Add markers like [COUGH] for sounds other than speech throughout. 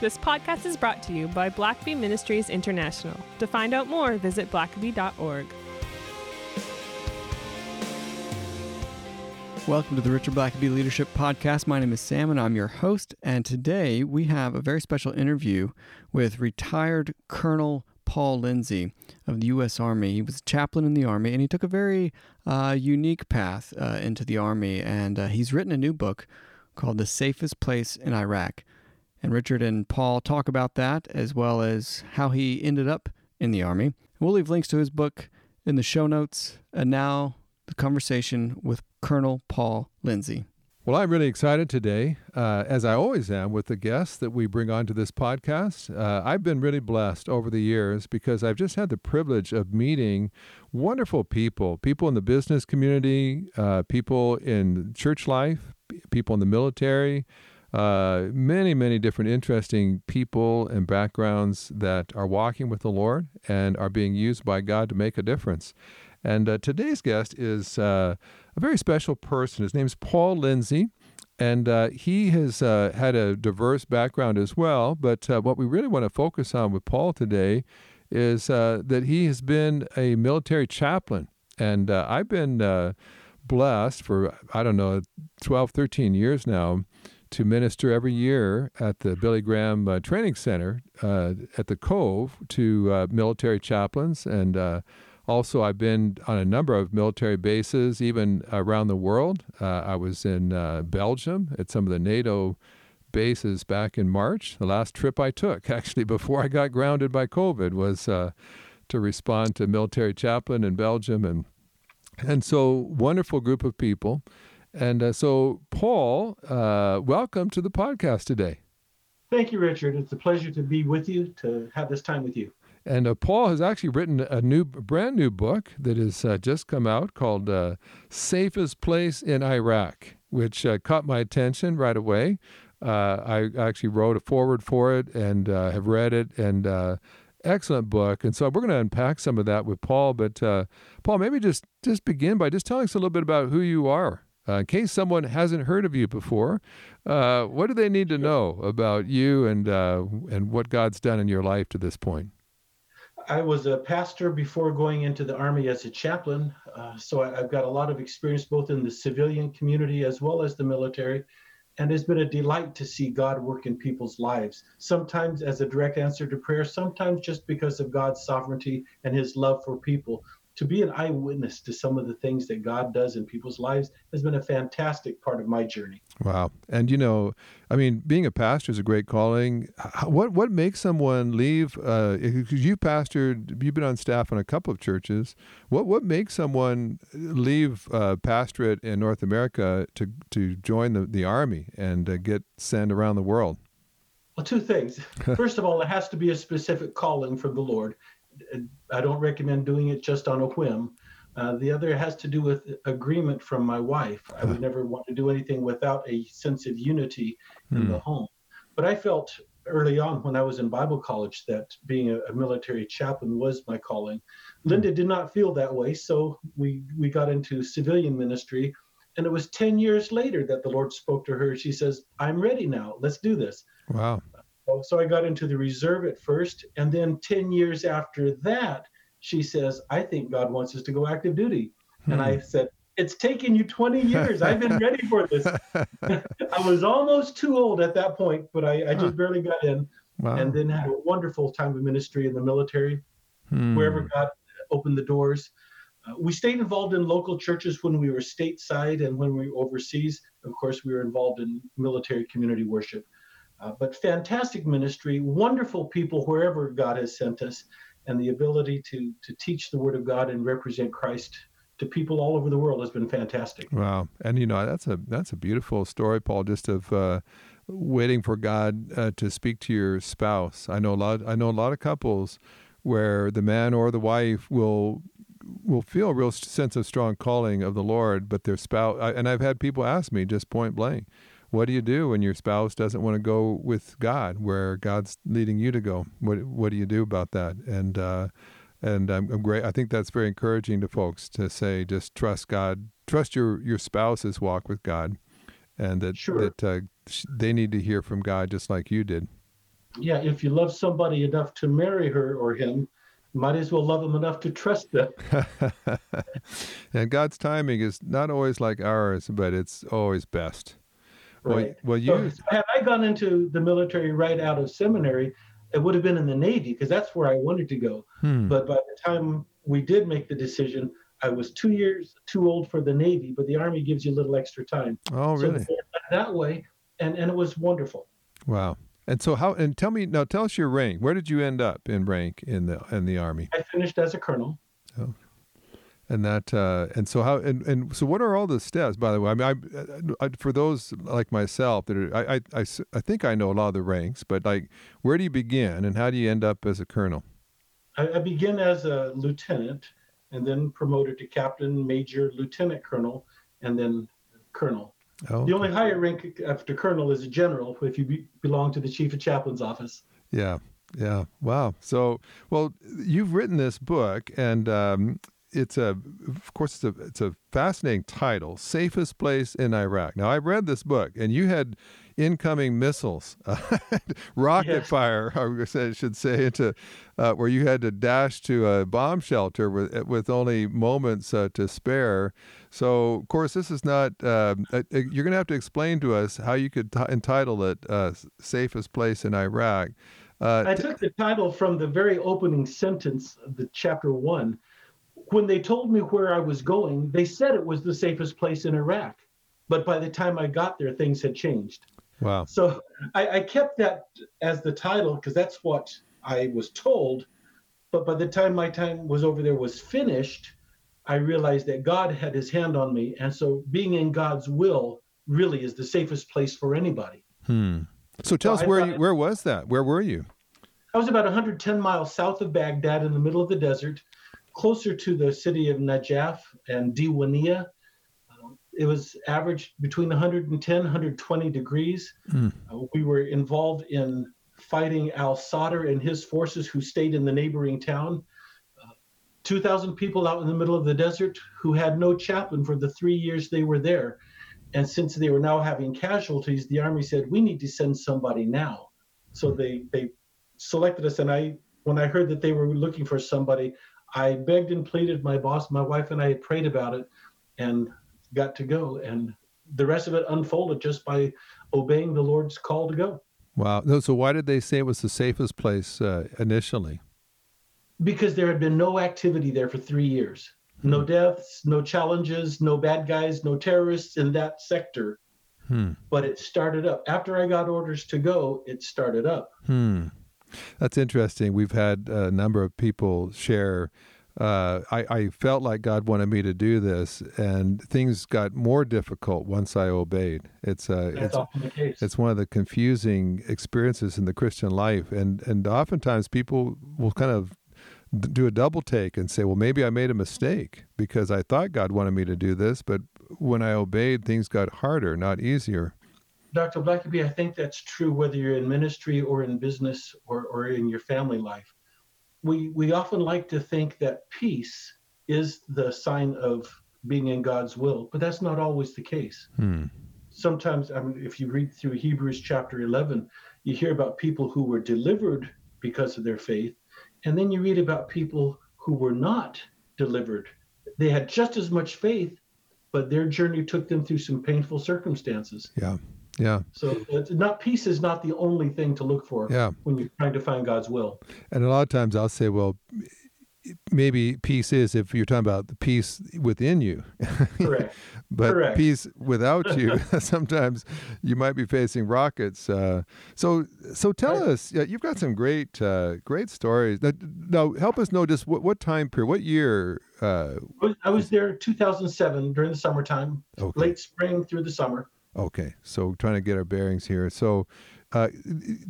This podcast is brought to you by Blackaby Ministries International. To find out more, visit blackaby.org. Welcome to the Richard Blackaby Leadership Podcast. My name is Sam and I'm your host. And today we have a very special interview with retired Colonel Paul Linzey of the U.S. Army. He was a chaplain in the Army and he took a very uh, unique path uh, into the Army. And uh, he's written a new book called The Safest Place in Iraq. And Richard and Paul talk about that as well as how he ended up in the Army. We'll leave links to his book in the show notes. And now the conversation with Colonel Paul Linzey. Well, I'm really excited today, uh, as I always am, with the guests that we bring onto this podcast. Uh, I've been really blessed over the years because I've just had the privilege of meeting wonderful people people in the business community, uh, people in church life, people in the military, uh, many, many different interesting people and backgrounds that are walking with the Lord and are being used by God to make a difference. And uh, today's guest is uh, a very special person. His name is Paul Linzey. And uh, he has uh, had a diverse background as well. But uh, what we really want to focus on with Paul today is that he has been a military chaplain. And I've been blessed for, I don't know, 12, 13 years now to minister every year at the Billy Graham uh, Training Center uh, at the Cove to uh, military chaplains. And uh, also, I've been on a number of military bases, even around the world. Uh, I was in uh, Belgium at some of the NATO bases back in March. The last trip I took, [LAUGHS] actually, before I got grounded by COVID, was to respond to military chaplain in Belgium. And, and so, wonderful group of people. And uh, so, Paul, uh, welcome to the podcast today. Thank you, Richard. It's a pleasure to be with you, to have this time with you. And uh, Paul has actually written a new, brand new book that has uh, just come out called uh, "Safest Place in Iraq," which uh, caught my attention right away. I actually wrote a foreword for it and have read it, and excellent book. And so we're going to unpack some of that with Paul. But Paul, maybe just just begin by just telling us a little bit about who you are. Uh, in case someone hasn't heard of you before, uh, what do they need to know about you and uh, and what God's done in your life to this point? I was a pastor before going into the army as a chaplain, uh, so I, have got a lot of experience both in the civilian community as well as the military, and it's been a delight to see God work in people's lives. Sometimes as a direct answer to prayer, sometimes just because of God's sovereignty and His love for people to be an eyewitness to some of the things that God does in people's lives has been a fantastic part of my journey. Wow. And you know, I mean, being a pastor is a great calling. What what makes someone leave uh because you pastored you've been on staff in a couple of churches. What what makes someone leave uh, pastorate in North America to to join the, the army and uh, get sent around the world? Well, two things. [LAUGHS] First of all, it has to be a specific calling from the Lord. I don't recommend doing it just on a whim. Uh, the other has to do with agreement from my wife. I would never want to do anything without a sense of unity in the hmm. home. But I felt early on when I was in Bible college that being a, a, military chaplain was my calling. Linda did not feel that way, so we we got into civilian ministry. And it was 10 years later that the Lord spoke to her. She says, I'm ready now. Let's do this. Wow. So I got into the reserve at first. And then 10 years after that, she says, I think God wants us to go active duty. Hmm. And I hmm. said, It's taken you 20 years. I've been ready for this. [LAUGHS] [LAUGHS] I was almost too old at that point, but I, I just barely got in. Wow. And then had a wonderful time of ministry in the military, hmm. wherever God opened the doors. Uh, we stayed involved in local churches when we were stateside and when we were overseas. Of course, we were involved in military community worship. Uh, but fantastic ministry, wonderful people wherever God has sent us, and the ability to to teach the Word of God and represent Christ to people all over the world has been fantastic. Wow, and you know that's a that's a beautiful story, Paul. Just of uh, waiting for God uh, to speak to your spouse. I know a lot. I know a lot of couples where the man or the wife will will feel a real sense of strong calling of the Lord, but their spouse. And I've had people ask me just point blank what do you do when your spouse doesn't want to go with God, where God's leading you to go? What What do you do about that? And uh, and I'm, I'm, great. I think that's very encouraging to folks to say, just trust God, trust your your spouse's walk with God, and that sure. that uh, they need to hear from God just like you did. yeah, if you love somebody enough to marry her or him, might as well love them enough to trust them. [LAUGHS] and God's timing is not always like ours, but it's always best. Right. Well, well you, so had I gone into the military right out of seminary, it would have been in the Navy because that's where I wanted to go. hmm, But by the time we did make the decision, I was two years too old for the Navy, but the Army gives you a little extra time. oh, So really? that way, and, and it was wonderful. Wow. And so how? And tell me now. Tell us your rank. Where did you end up in rank in the in the army? I finished as a colonel. And that. Uh, and so how? And, and so what are all the steps? By the way, I mean, I, I, for those like myself that are, I, I, I think I know a lot of the ranks, but like, where do you begin, and how do you end up as a colonel? I, I began as a lieutenant and then promoted to captain, major, lieutenant colonel, and then colonel. Oh, The only higher rank after colonel is a general if you be, belong to the chief of chaplain's office. Yeah, yeah. Wow. So, well, you've written this book, and um, it's a, of course, it's a, it's a fascinating title, "Safest Place in Iraq." Now, I read this book, and you had incoming missiles, [LAUGHS] rocket Yes. fire, I should say, into uh, where you had to dash to a bomb shelter with with only moments uh, to spare. So, of course, this is not. Uh, you're going to have to explain to us how you could t- entitle it uh, "Safest Place in Iraq." Uh, I took the title from the very opening sentence of the chapter one. When they told me where I was going, they said it was the safest place in Iraq. But by the time I got there, things had changed. wow. So I, I kept that as the title because that's what I was told. But by the time my time was over there was finished, I realized that God had his hand on me. And so being in God's will really is the safest place for anybody. Hmm. So tell So us I where you, where was that? Where were you? I was about 110 miles south of Baghdad in the middle of the desert, closer to the city of Najaf and Diwania. Um, It was average between 110 120 degrees. Hmm. Uh, we were involved in fighting Al Sadr and his forces who stayed in the neighboring town. Uh, 2,000 people out in the middle of the desert who had no chaplain for the three years they were there. And since they were now having casualties, the army said, "We need to send somebody now." So they they selected us, and I when I heard that they were looking for somebody, I begged and pleaded. My boss, my wife, and I prayed about it, and got to go. And the rest of it unfolded just by obeying the Lord's call to go. Wow. So why did they say it was the safest place uh, initially? because there had been no activity there for three years. No deaths, no challenges, no bad guys, no terrorists in that sector. Hmm. But it started up. After I got orders to go, it started up. Hmm. That's interesting. We've had a number of people share. Uh, I, I felt like God wanted me to do this, and things got more difficult once I obeyed. It's uh, it's often the case. it's one of the confusing experiences in the Christian life, and and oftentimes people will kind of do a double take and say, well, maybe I made a mistake because I thought God wanted me to do this, but when I obeyed, things got harder, not easier. Dr. Blackaby, I think that's true whether you're in ministry or in business or, or in your family life. We, we often like to think that peace is the sign of being in God's will, but that's not always the case. Hmm. sometimes I mean, if you read through Hebrews chapter 11, you hear about people who were delivered because of their faith, and then you read about people who were not delivered. They had just as much faith, but their journey took them through some painful circumstances. Yeah, yeah, So not peace is not the only thing to look for yeah. when you're trying to find God's will. And a lot of times I'll say, well, maybe peace is if you're talking about the peace within you. [LAUGHS] Correct. but Correct. peace without [LAUGHS] you, [LAUGHS] sometimes you might be facing rockets. Uh, so, so tell Right. us. Yeah, you've got some great, uh, great stories. Now, now, help us know just what, what time period, what year. Uh, I was- there 2007 during the summertime, okay, late spring through the summer. Okay. So, trying to get our bearings here. So, uh,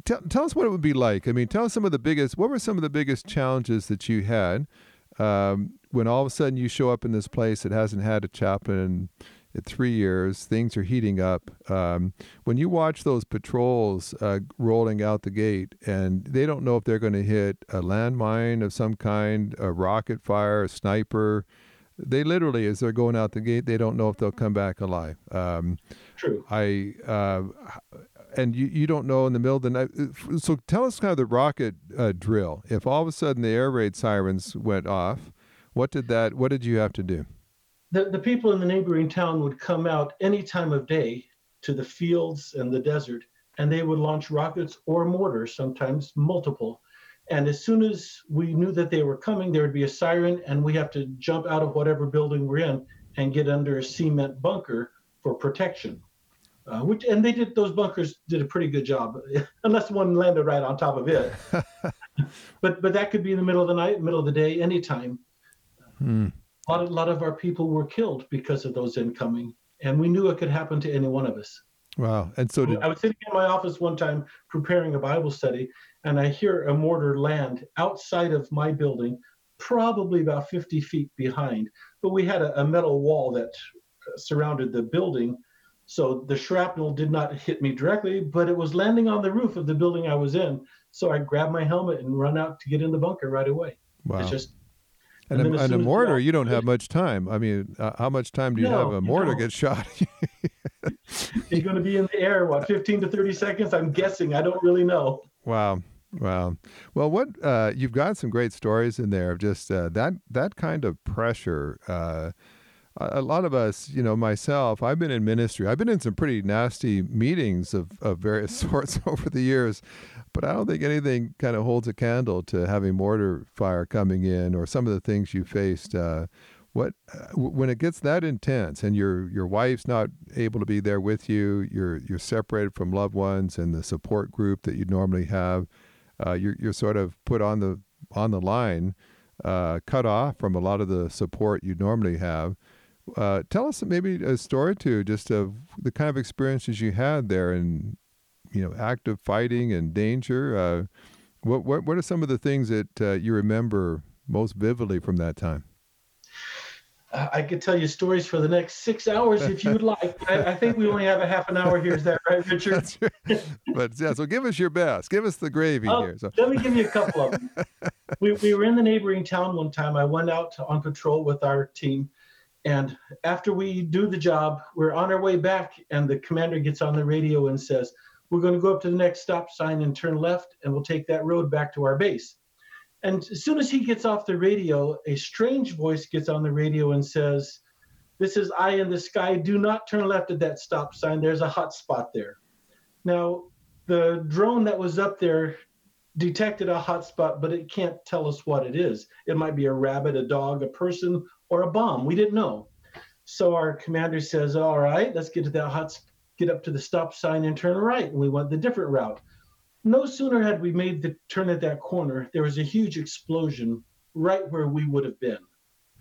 tell tell us what it would be like. I mean, tell us some of the biggest. What were some of the biggest challenges that you had um, when all of a sudden you show up in this place that hasn't had a chaplain in, in three years? Things are heating up. Um, when you watch those patrols uh, rolling out the gate, and they don't know if they're going to hit a landmine of some kind, a rocket fire, a sniper. They literally, as they're going out the gate, they don't know if they'll come back alive. Um, True. I uh, and you, you don't know in the middle of the night. uh, So tell us kind of the rocket uh, drill. If all of a sudden the air raid sirens went off, what did that? What did you have to do? The, the people in the neighboring town would come out any time of day to the fields and the desert, and they would launch rockets or mortars, sometimes multiple. And as soon as we knew that they were coming, there would be a siren, and we have to jump out of whatever building we're in and get under a cement bunker for protection. Uh, which and they did those bunkers did a pretty good job, [LAUGHS] unless one landed right on top of it. [LAUGHS] but but that could be in the middle of the night, middle of the day, anytime. Hmm. A lot of, lot of our people were killed because of those incoming, and we knew it could happen to any one of us. Wow. And so did, I was sitting in my office one time preparing a Bible study, and I hear a mortar land outside of my building, probably about 50 feet behind. But we had a, a metal wall that uh, surrounded the building, so the shrapnel did not hit me directly, but it was landing on the roof of the building I was in. So I grabbed my helmet and run out to get in the bunker right away. wow. It's just and, and a, and a soon as we mortar, all you don't have much time. I mean, uh, how much time do you No, have a mortar don't. get shot? [LAUGHS] you're going to be in the air what 15 to 30 seconds. I'm guessing. I don't really know. Wow. Wow. Well, what uh, you've got some great stories in there of just uh, that that kind of pressure. A lot of us, you know, myself, I've been in ministry. I've been in some pretty nasty meetings of, of various [LAUGHS] sorts over the years, but I don't think anything kind of holds a candle to having mortar fire coming in or some of the things you faced. Uh, what uh, w- when it gets that intense and your your wife's not able to be there with you, you're you're separated from loved ones and the support group that you'd normally have. Uh, you're you're sort of put on the on the line, uh, cut off from a lot of the support you normally have. Uh, tell us maybe a story or two, just of the kind of experiences you had there, and you know, active fighting and danger. Uh, what what what are some of the things that uh, you remember most vividly from that time? Uh, I could tell you stories for the next six hours if you'd like. I, I think we only have a half an hour here. Is that right, Richard? Right. but yeah, so give us your best. Give us the gravy Oh, here. So Let me give you a couple of them. we, we were in the neighboring town one time. I went out on patrol with our team. And after we do the job, we're on our way back, and the commander gets on the radio and says, We're going to go up to the next stop sign and turn left, and we'll take that road back to our base. And as soon as he gets off the radio, a strange voice gets on the radio and says, This is eye in the sky. Do not turn left at that stop sign. There's a hot spot there. Now, the drone that was up there detected a hot spot, but it can't tell us what it is. It might be a rabbit, a dog, a person, or a bomb. We didn't know. So our commander says, "All right, let's get to that hot, get up to the stop sign and turn right." And we went the different route. No sooner had we made the turn at that corner, there was a huge explosion right where we would have been.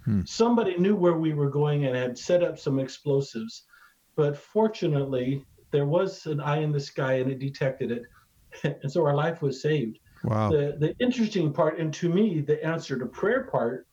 Hmm. Somebody knew where we were going and had set up some explosives, but fortunately, there was an eye in the sky and it detected it, [LAUGHS] and so our life was saved. wow. The the interesting part, and to me, the answer to prayer part,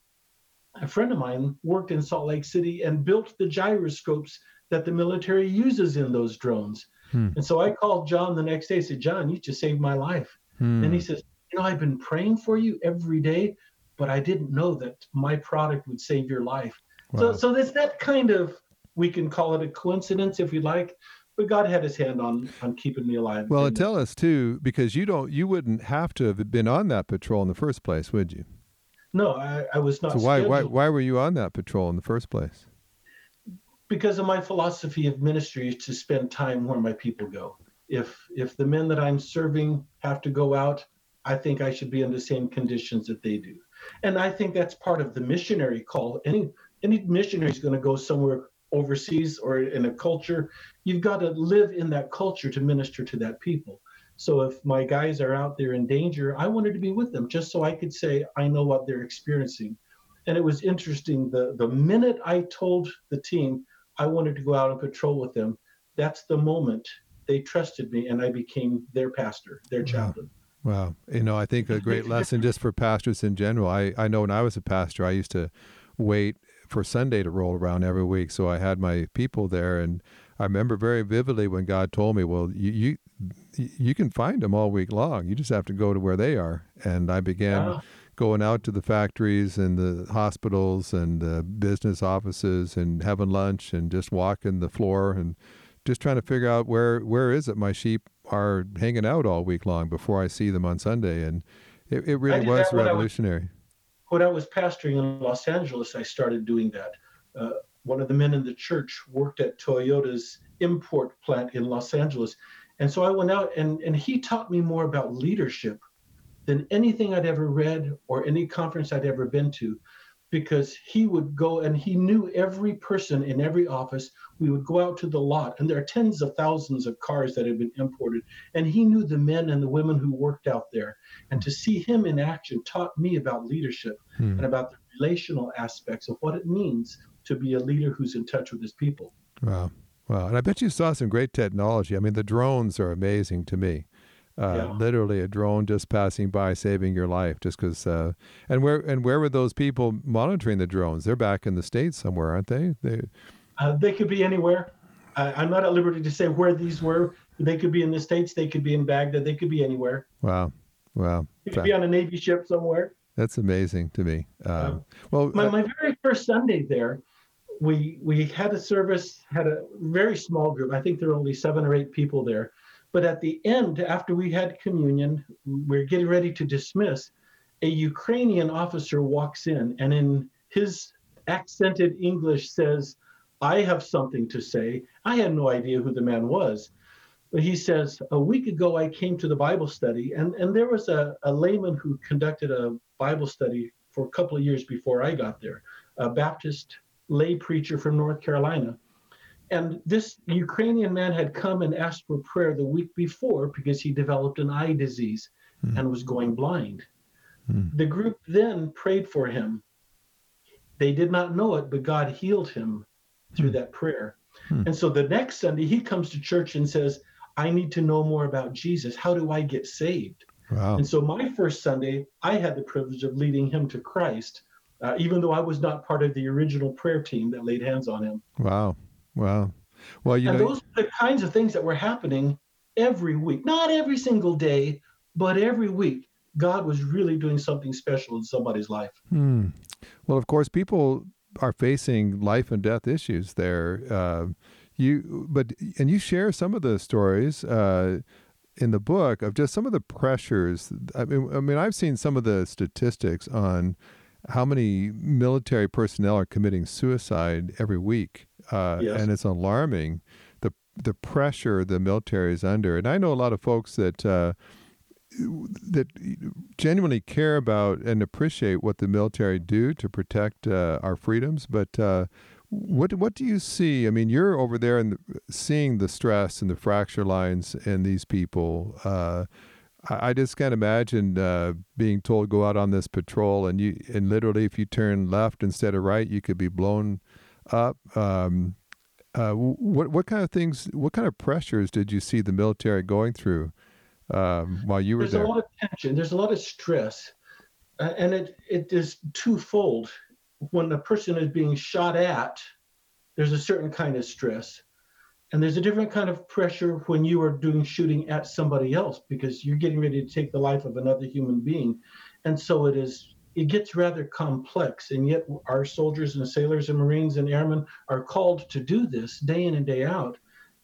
a friend of mine worked in Salt Lake City and built the gyroscopes that the military uses in those drones. Hmm. And so I called John the next day, said, John, you just saved my life. Hmm. And he says, You know, I've been praying for you every day, but I didn't know that my product would save your life. Wow. So so there's that kind of we can call it a coincidence if you like, but God had his hand on on keeping me alive. Well, tell us too, because you don't, you wouldn't have to have been on that patrol in the first place, would you? No, I, I was not So why, why, scheduled. why were you on that patrol in the first place? because of my philosophy of ministry is to spend time where my people go. If if the men that I'm serving have to go out, I think I should be in the same conditions that they do. And I think that's part of the missionary call. Any any missionary is going to go somewhere overseas or in a culture, you've got to live in that culture to minister to that people. So if my guys are out there in danger, I wanted to be with them just so I could say I know what they're experiencing. And it was interesting. The the minute I told the team I wanted to go out and patrol with them, that's the moment they trusted me and I became their pastor, their Wow. chaplain. Wow. You know, I think a great lesson just for pastors in general. I, I know when I was a pastor, I used to wait for Sunday to roll around every week. So I had my people there. And I remember very vividly when God told me, well, you, you, you can find them all week long. You just have to go to where they are. And I began going out to the factories and the hospitals and the business offices and having lunch and just walking the floor and just trying to figure out where where is it my sheep are hanging out all week long before I see them on Sunday, and it, it really was revolutionary. When I, was, when I was pastoring in Los Angeles, I started doing that. Uh, one of the men in the church worked at Toyota's import plant in Los Angeles, and so I went out and and he taught me more about leadership than anything I'd ever read or any conference I'd ever been to because he would go and he knew every person in every office. We would go out to the lot, and there are tens of thousands of cars that have been imported. And he knew the men and the women who worked out there. And to see him in action taught me about leadership hmm. and about the relational aspects of what it means to be a leader who's in touch with his people. Wow. Wow. And I bet you saw some great technology. I mean, the drones are amazing to me. Uh, yeah. literally a drone just passing by saving your life just because uh, and where and where were those people monitoring the drones? They're back in the states somewhere aren't they? They uh, they could be anywhere. I'm not at liberty to say where these were. They could be in the states they could be in baghdad they could be anywhere. Wow. Wow. They could be on a navy ship somewhere. That's amazing to me. Um, well my, my very first sunday there we we had a service had a very small group i think there were only seven or eight people there but at the end, after we had communion, we're getting ready to dismiss. A Ukrainian officer walks in and, in his accented English, says, I have something to say. I had no idea who the man was. But he says, A week ago, I came to the Bible study, and, and there was a, a layman who conducted a Bible study for a couple of years before I got there, a Baptist lay preacher from North Carolina. And this Ukrainian man had come and asked for prayer the week before because he developed an eye disease mm. and was going blind. Mm. The group then prayed for him. They did not know it, but God healed him through mm. that prayer. Hmm. And so the next Sunday, he comes to church and says, I need to know more about Jesus. How do I get saved? Wow. And so my first Sunday, I had the privilege of leading him to Christ, uh, even though I was not part of the original prayer team that laid hands on him. Wow. Wow. Well, you and know, those are the kinds of things that were happening every week, not every single day, but every week. God was really doing something special in somebody's life. Hmm. Well, of course, people are facing life and death issues there. Uh, you, but and you share some of the stories uh, in the book of just some of the pressures. I mean, I mean, I've seen some of the statistics on how many military personnel are committing suicide every week uh, yes. and it's alarming the the pressure the military is under. And I know a lot of folks that uh, that genuinely care about and appreciate what the military do to protect uh, our freedoms, but. Uh, what what do you see? I mean, you're over there and the, seeing the stress and the fracture lines in these people. Uh, I, I just can't imagine uh, being told go out on this patrol and you and literally if you turn left instead of right, you could be blown up. Um, uh, what what kind of things, what kind of pressures did you see the military going through um, while you were There's there? There's a lot of tension. There's a lot of stress, uh, and it it is twofold. When a person is being shot at, there's a certain kind of stress, and there's a different kind of pressure when you are doing shooting at somebody else because you're getting ready to take the life of another human being, and so it is it gets rather complex. And yet, our soldiers and sailors and Marines and airmen are called to do this day in and day out.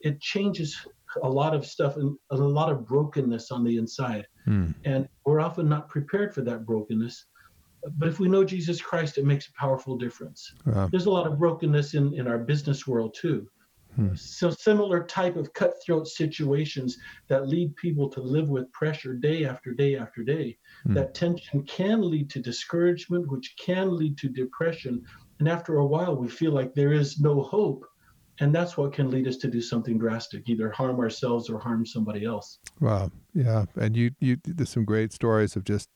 It changes a lot of stuff and a lot of brokenness on the inside. Hmm. And we're often not prepared for that brokenness. But if we know Jesus Christ, it makes a powerful difference. Wow. There's a lot of brokenness in, in our business world too. Hmm. So similar type of cutthroat situations that lead people to live with pressure day after day after day. Hmm. That tension can lead to discouragement, which can lead to depression. And after a while, we feel like there is no hope. And that's what can lead us to do something drastic, either harm ourselves or harm somebody else. Wow. Yeah. And you, you, there's some great stories of just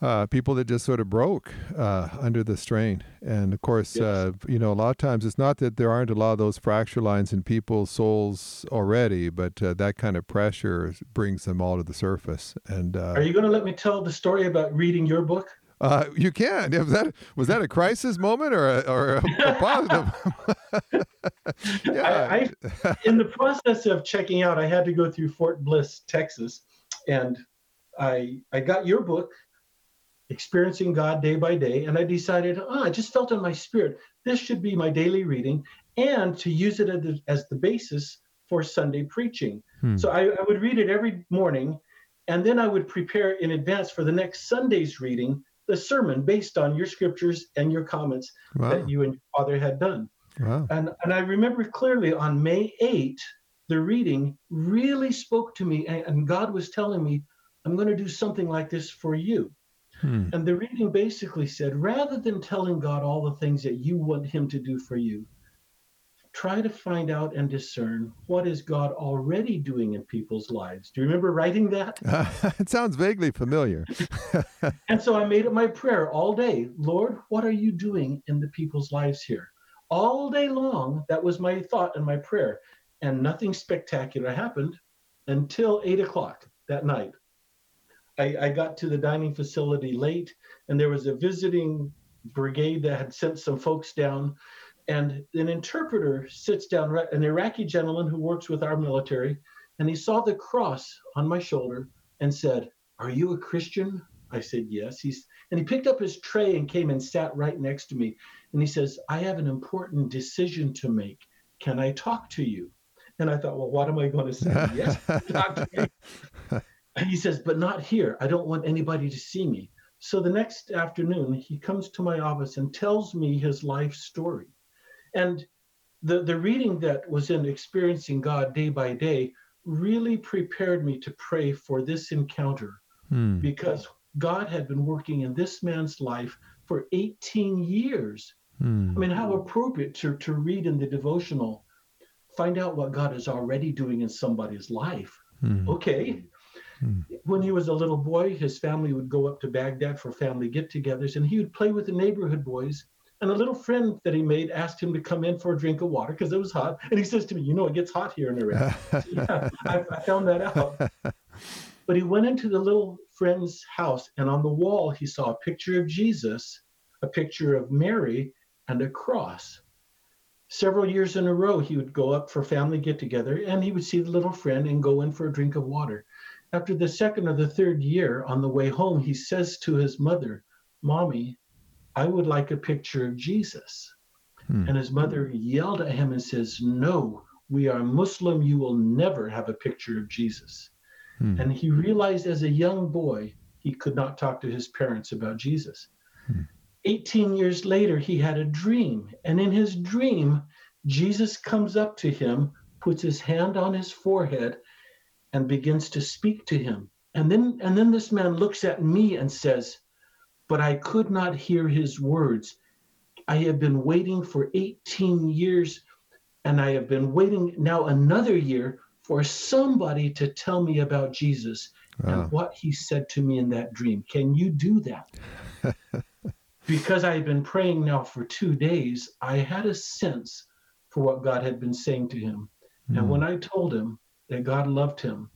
uh, people that just sort of broke uh, under the strain. And of course, yes. uh, you know, a lot of times it's not that there aren't a lot of those fracture lines in people's souls already, but uh, that kind of pressure brings them all to the surface. And uh, are you going to let me tell the story about reading your book? Uh, you can. Was that was that a crisis moment or a, or a, a positive? [LAUGHS] [LAUGHS] yeah. I, I, in the process of checking out, I had to go through Fort Bliss, Texas, and I I got your book experiencing God day by day. And I decided, oh, I just felt in my spirit, this should be my daily reading. And to use it as the, as the basis for Sunday preaching. Hmm. So I, I would read it every morning, and then I would prepare in advance for the next Sunday's reading the sermon based on your scriptures and your comments Wow. that you and your father had done. Wow. And and I remember clearly on May 8, the reading really spoke to me, and, and God was telling me, I'm going to do something like this for you. Hmm. And the reading basically said, rather than telling God all the things that you want Him to do for you, try to find out and discern what is God already doing in people's lives. Do you remember writing that? [LAUGHS] it sounds vaguely familiar. [LAUGHS] And so I made it my prayer all day Lord, what are you doing in the people's lives here? All day long, that was my thought and my prayer. And nothing spectacular happened until eight o'clock that night. I, I got to the dining facility late, and there was a visiting brigade that had sent some folks down. And an interpreter sits down, an Iraqi gentleman who works with our military, and he saw the cross on my shoulder and said, Are you a Christian? I said, Yes. He's and he picked up his tray and came and sat right next to me. And he says, I have an important decision to make. Can I talk to you? And I thought, well, what am I going to say? yes. [LAUGHS] And he says, but not here. I don't want anybody to see me. So the next afternoon, he comes to my office and tells me his life story. And the, the reading that was in Experiencing God Day by Day really prepared me to pray for this encounter Hmm. because God had been working in this man's life for 18 years. Hmm. I mean, how appropriate to, to read in the devotional, find out what God is already doing in somebody's life. Hmm. Okay. Hmm. When he was a little boy, his family would go up to Baghdad for family get togethers and he would play with the neighborhood boys. And a little friend that he made asked him to come in for a drink of water because it was hot. And he says to me, You know, it gets hot here in Iraq. yeah, [LAUGHS] [LAUGHS] I, I found that out. But he went into the little friend's house, and on the wall, he saw a picture of Jesus, a picture of Mary, and a cross. Several years in a row, he would go up for family get together and he would see the little friend and go in for a drink of water. After the second or the third year, on the way home, he says to his mother, Mommy, I would like a picture of Jesus. Hmm. And his mother yelled at him and says, No, we are Muslim. You will never have a picture of Jesus. Hmm. And he realized as a young boy, he could not talk to his parents about Jesus. Hmm. 18 years later, he had a dream. And in his dream, Jesus comes up to him, puts his hand on his forehead, and begins to speak to him. And then, and then this man looks at me and says, But I could not hear his words. I have been waiting for 18 years, and I have been waiting now another year for somebody to tell me about Jesus and what he said to me in that dream. Can you do that? [LAUGHS] because I had been praying now for two days, I had a sense for what God had been saying to him. And Hmm. when I told him that God loved him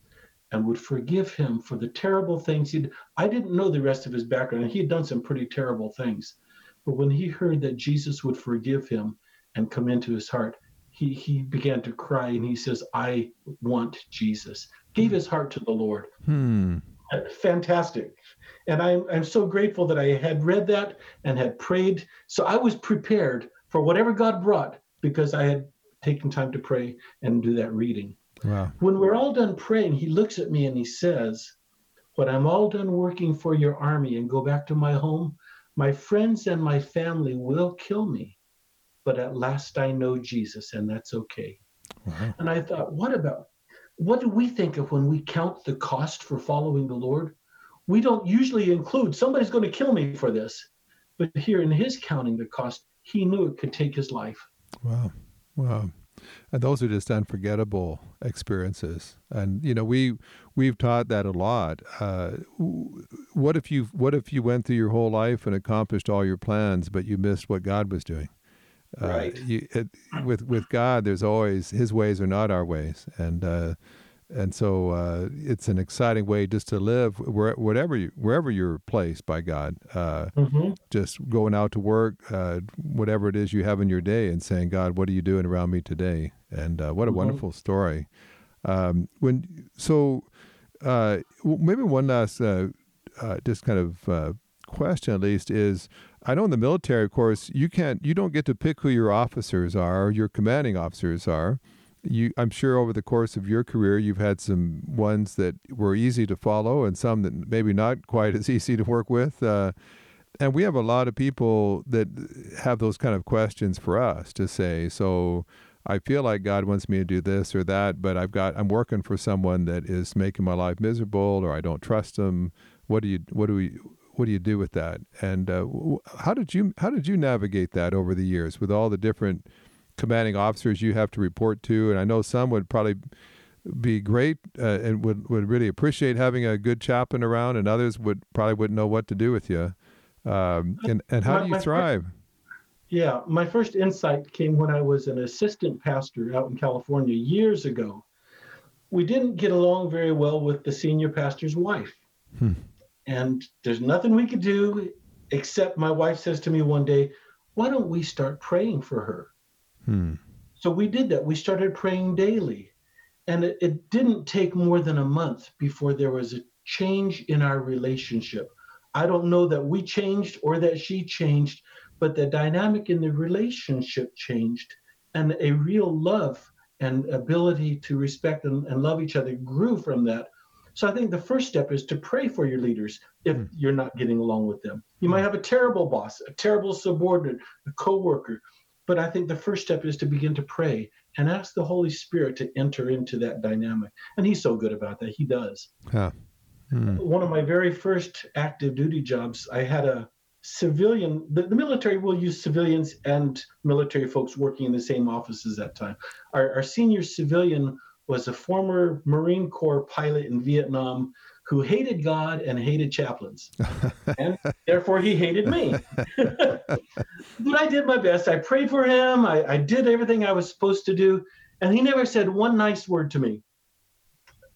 and would forgive him for the terrible things he'd, I didn't know the rest of his background, and he had done some pretty terrible things. But when he heard that Jesus would forgive him and come into his heart, he, he began to cry and he says, I want Jesus. Gave his heart to the Lord. Hmm. Fantastic. And I'm, I'm so grateful that I had read that and had prayed. So I was prepared for whatever God brought because I had taken time to pray and do that reading. Wow. When we're all done praying, he looks at me and he says, When I'm all done working for your army and go back to my home, my friends and my family will kill me. But at last I know Jesus, and that's okay. Wow. And I thought, what about what do we think of when we count the cost for following the Lord? We don't usually include somebody's going to kill me for this. But here in his counting the cost, he knew it could take his life. Wow. Wow. And those are just unforgettable experiences. And you know, we we've taught that a lot. Uh, what if you what if you went through your whole life and accomplished all your plans, but you missed what God was doing? Uh, Right. you, it, with with God, there's always His ways are not our ways, and uh, and so uh, it's an exciting way just to live where, whatever you, wherever you're placed by God. Uh, Mm-hmm. just going out to work, uh, whatever it is you have in your day, and saying, God, what are you doing around me today? And uh, what a Mhm. wonderful story. Um, when so, uh, maybe one last, uh, uh, just kind of uh, question at least is, I know in the military, of course, you can't, you don't get to pick who your officers are, your commanding officers are. You, I'm sure over the course of your career, you've had some ones that were easy to follow and some that maybe not quite [LAUGHS] as easy to work with. Uh, and we have a lot of people that have those kind of questions for us to say, so I feel like God wants me to do this or that, but I've got I'm working for someone that is making my life miserable, or I don't trust them. What do you what do we what do you do with that? And uh, how did you how did you navigate that over the years with all the different commanding officers you have to report to? And I know some would probably be great uh, and would would really appreciate having a good chaplain around, and others would probably wouldn't know what to do with you. Um, and and how do you thrive? Yeah, my first insight came when I was an assistant pastor out in California years ago. We didn't get along very well with the senior pastor's wife. Hmm. And there's nothing we could do except my wife says to me one day, Why don't we start praying for her? Hmm. So we did that. We started praying daily. And it, it didn't take more than a month before there was a change in our relationship. I don't know that we changed or that she changed, but the dynamic in the relationship changed and a real love and ability to respect and, and love each other grew from that. So I think the first step is to pray for your leaders if mm. you're not getting along with them. You might have a terrible boss, a terrible subordinate, a coworker, but I think the first step is to begin to pray and ask the Holy Spirit to enter into that dynamic. And he's so good about that. He does. Yeah. Mm. One of my very first active duty jobs, I had a civilian the, the, military will use civilians and military folks working in the same offices at that time our, our senior civilian was a former marine corps pilot in vietnam who hated god and hated chaplains. [LAUGHS] And therefore he hated me. [LAUGHS] But i did my best. I prayed for him. I, I did everything i was supposed to do. And he never said one nice word to me.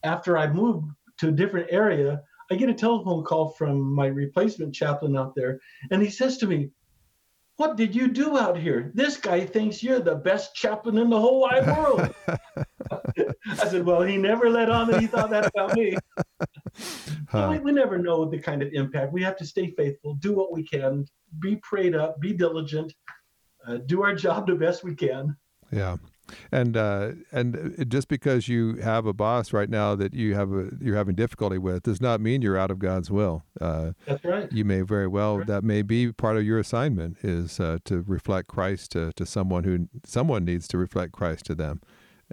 After i moved to a different area I get a telephone call from my replacement chaplain out there, and he says to me, What did you do out here? This guy thinks you're the best chaplain in the whole wide world. [LAUGHS] I said, Well, he never let on that he thought that about me. [LAUGHS] Huh. We, we never know the kind of impact. We have to stay faithful, do what we can, be prayed up, be diligent, uh, do our job the best we can. Yeah and uh, and just because you have a boss right now that you have a, you're having difficulty with does not mean you're out of God's will. Uh, That's right. You may very well right. that may be part of your assignment is uh, to reflect Christ to, to someone who someone needs to reflect Christ to them.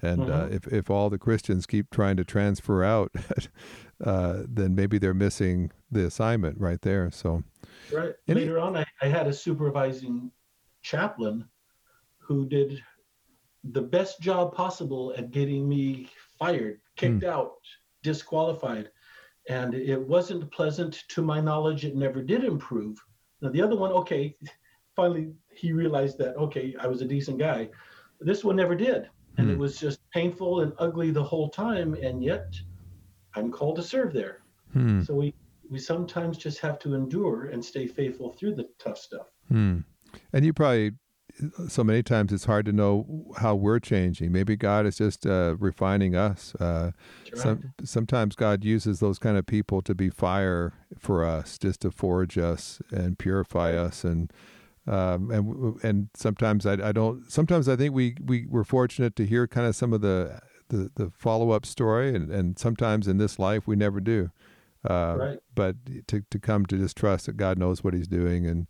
And uh, mm-hmm. if if all the Christians keep trying to transfer out, [LAUGHS] uh, then maybe they're missing the assignment right there. So right later on, I, I had a supervising chaplain who did the best job possible at getting me fired, kicked mm. out, disqualified. And it wasn't pleasant to my knowledge. It never did improve. Now, the other one, okay, [LAUGHS] finally he realized that, okay, I was a decent guy. This one never did. And mm. it hmm. was just painful and ugly the whole time. And yet I'm called to serve there. Mm. So we, we sometimes just have to endure and stay faithful through the tough stuff. Hmm. And you probably so many times it's hard to know how we're changing. Maybe God is just uh, refining us. Uh, some, sometimes God uses those kind of people to be fire for us, just to forge us and purify us. And um, and and sometimes I, I don't. Sometimes I think we we were fortunate to hear kind of some of the the, the follow up story, and, and sometimes in this life we never do. Uh, right. But to to come to just trust that God knows what He's doing and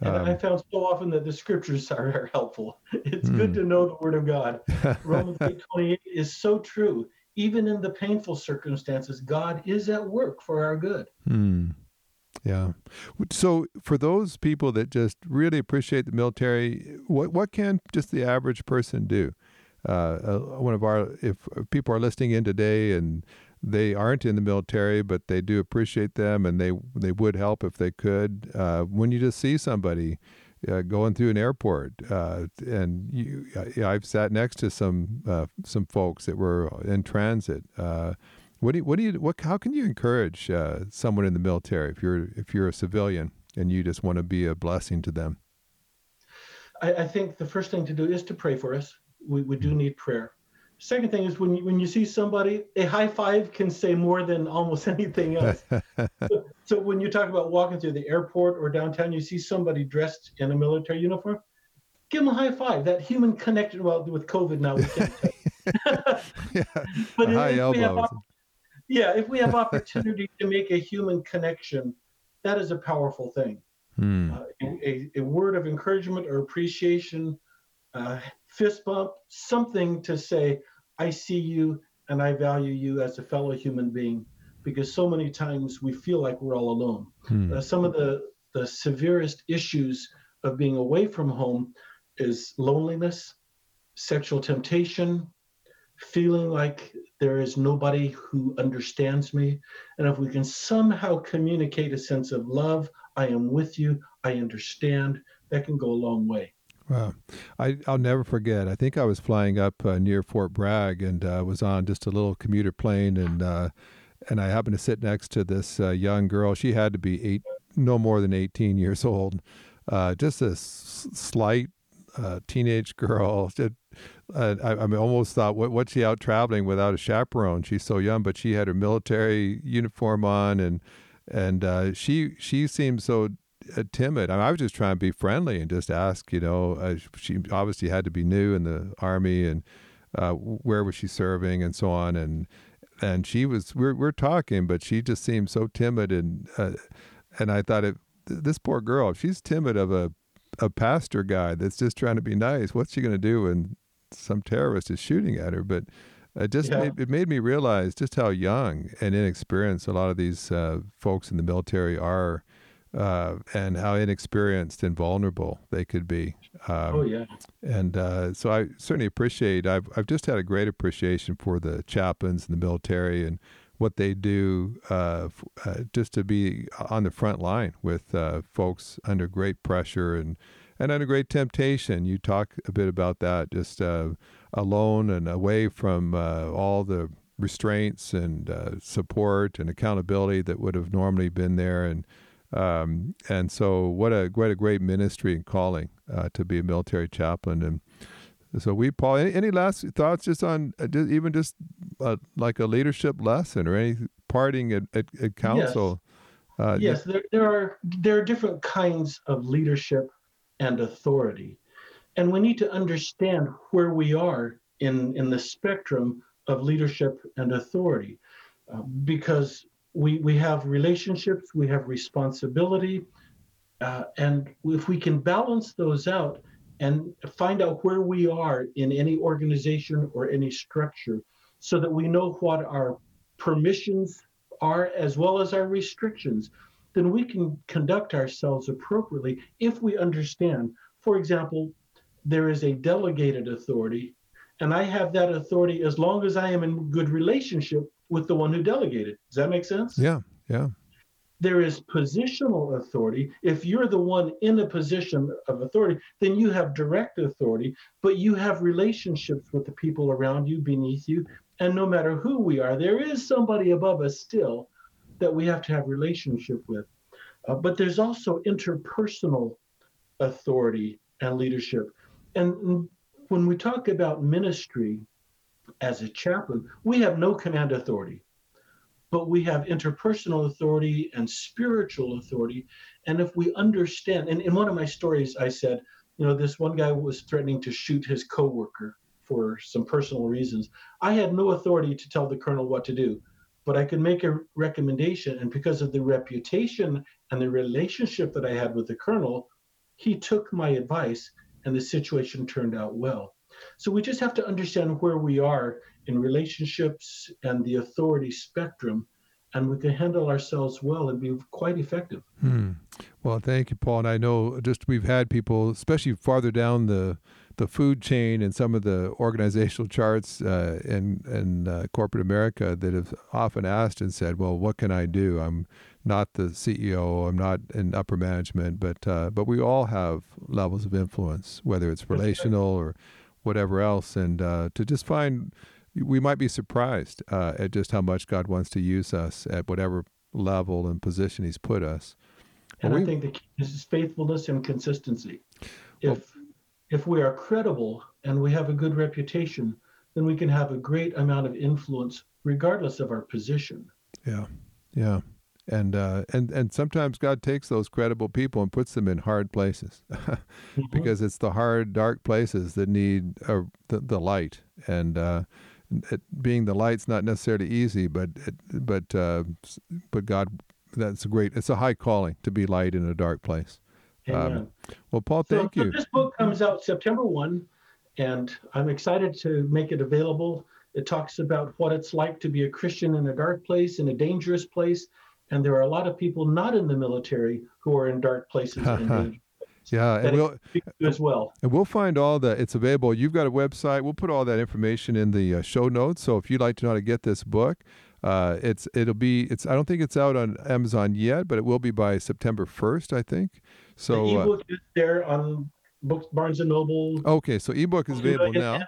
and um, I found so often that the scriptures are, [LAUGHS] are helpful. It's good hmm. to know the word of God. [LAUGHS] Romans 8 28 is so true. Even in the painful circumstances, God is at work for our good. Hmm. Yeah. So for those people that just really appreciate the military, what what can just the average person do? Uh, uh, one of our if people are listening in today and they aren't in the military, but they do appreciate them, and they they would help if they could. Uh, when you just see somebody uh, going through an airport, uh, and you, I've sat next to some uh, some folks that were in transit. What do you, what do you what how can you encourage uh, someone in the military if you're if you're a civilian and you just want to be a blessing to them? I, I think the first thing to do is to pray for us. We we do need prayer. Second thing is when you, when you see somebody, a high five can say more than almost [LAUGHS] anything else. so, [LAUGHS] so, when you talk about walking through the airport or downtown, you see somebody dressed in a military uniform, give them a high five. That human connection. Well, with COVID now, we can't. [LAUGHS] yeah, but high if we have elbows. op- yeah, if we have opportunity to make a human connection, that is a powerful thing. Hmm. Uh, a, a word of encouragement or appreciation, uh, fist bump, something to say, I see you and I value you as a fellow human being. Because so many times we feel like we're all alone. Hmm. Uh, some of the, the severest issues of being away from home is loneliness, sexual temptation, feeling like there is nobody who understands me. And if we can somehow communicate a sense of love, I am with you, I understand, that can go a long way. Wow. I, I'll never forget. I think I was flying up uh, near Fort Bragg and uh, was on just a little commuter plane, and uh, and I happened to sit next to this uh, young girl. She had to be eight, no more than eighteen years old. Uh, just a s- slight uh, teenage girl. Uh, I, I almost thought, what, what's she out traveling without a chaperone? She's so young, but she had her military uniform on, and and uh, she she seemed so uh, timid. I, mean, I was just trying to be friendly and just ask, you know, uh, she obviously had to be new in the army and uh, where was she serving and so on. And and she was we're we're talking, but she just seemed so timid and uh, and I thought it this poor girl, if she's timid of a a pastor guy that's just trying to be nice. What's she going to do when some terrorist is shooting at her? But it just Yeah. made, it made me realize just how young and inexperienced a lot of these uh, folks in the military are, uh, and how inexperienced and vulnerable they could be. Um, oh, yeah. and uh, so I certainly appreciate. I've I've just had a great appreciation for the chaplains in the military and what they do, uh, f- uh, just to be on the front line with uh, folks under great pressure and and under great temptation. You talk a bit about that, just uh, alone and away from uh, all the restraints and uh, support and accountability that would have normally been there and. Um, and so, what a what a great ministry and calling uh, to be a military chaplain. And so, we Paul, any, any last thoughts just on uh, just, even just uh, like a leadership lesson or any parting at, at, at counsel? Uh, yes, there, there are there are different kinds of leadership and authority, and we need to understand where we are in in the spectrum of leadership and authority, uh, because we we have relationships, we have responsibility, uh, and if we can balance those out and find out where we are in any organization or any structure, so that we know what our permissions are as well as our restrictions, then we can conduct ourselves appropriately if we understand. For example, there is a delegated authority, and I have that authority as long as I am in good relationship with the one who delegated. Does that make sense? yeah, yeah, There is positional authority. If you're the one in a position of authority, then you have direct authority, but you have relationships with the people around you, beneath you. And no matter who we are, there is somebody above us still that we have to have relationship with. Uh, but there's also interpersonal authority and leadership. And mm, when we talk about ministry as a chaplain, we have no command authority but we have interpersonal authority and spiritual authority. And if we understand, and in one of my stories, I said, you know, this one guy was threatening to shoot his coworker for some personal reasons. I had no authority to tell the colonel what to do, but I could make a recommendation. And because of the reputation and the relationship that I had with the colonel, he took my advice and the situation turned out well. So we just have to understand where we are in relationships and the authority spectrum, and we can handle ourselves well and be quite effective. Hmm. Well, thank you, Paul. And I know just we've had people, especially farther down the the food chain and some of the organizational charts uh, in in uh, corporate America that have often asked and said, "Well, what can I do? I'm not the CEO. I'm not in upper management, but uh, but we all have levels of influence, whether it's relational or whatever else, and uh, to just find." We might be surprised uh, at just how much God wants to use us at whatever level and position He's put us. And Well, I we- think the key is faithfulness and consistency. Well- If we are credible and we have a good reputation, then we can have a great amount of influence regardless of our position. Yeah, yeah. And uh, and and sometimes God takes those credible people and puts them in hard places, [LAUGHS] Mm-hmm. because it's the hard, dark places that need uh, the, the light. And uh, it, being the light's not necessarily easy, but it, but uh, but God, that's a great. It's a high calling to be light in a dark place. Amen. Well, Paul, thank so you. this book comes out September 1, and I'm excited to make it available. It talks about what it's like to be a Christian in a dark place, in a dangerous place. And there are a lot of people not in the military who are in dark places [LAUGHS] Yeah, and we'll as well. And we'll find all that. It's available. You've got a website. We'll put all that information in the uh, show notes. So if you'd like to know how to get this book, uh, it's it'll be it's. I don't think it's out on Amazon yet, but it will be by September first, I think. So the uh, ebook is there on books, Barnes and Noble. okay, so ebook is available now.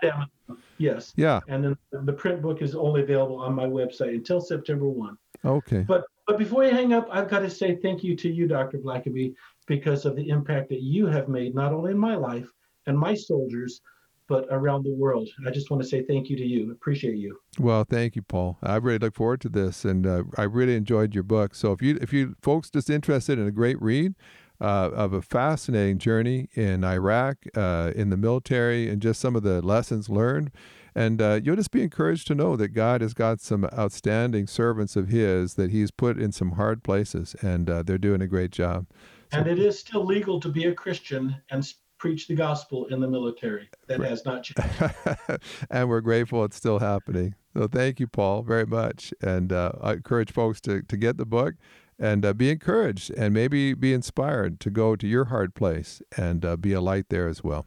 Yes. Yeah. And then the print book is only available on my website until September 1. Okay. But but before you hang up, I've got to say thank you to you, Dr. Blackaby, because of the impact that you have made not only in my life and my soldiers, but around the world. I just want to say thank you to you. Appreciate you. Well, thank you, Paul. I really look forward to this, and uh, I really enjoyed your book. So if you if you folks just interested in a great read. Uh, of a fascinating journey in Iraq, uh, in the military, and just some of the lessons learned. And uh, you'll just be encouraged to know that God has got some outstanding servants of His that He's put in some hard places, and uh, they're doing a great job. And it is still legal to be a Christian and preach the gospel in the military. That has not [LAUGHS] changed. and we're grateful it's still happening. So thank you, Paul, very much. And uh, I encourage folks to, to get the book and uh, be encouraged and maybe be inspired to go to your hard place and uh, be a light there as well.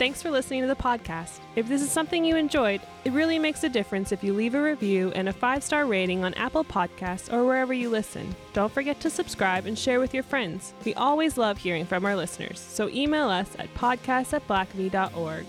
Thanks for listening to the podcast. If this is something you enjoyed, it really makes a difference if you leave a review and a five star rating on Apple Podcasts or wherever you listen. Don't forget to subscribe and share with your friends. We always love hearing from our listeners, so email us at podcast at blackaby.org.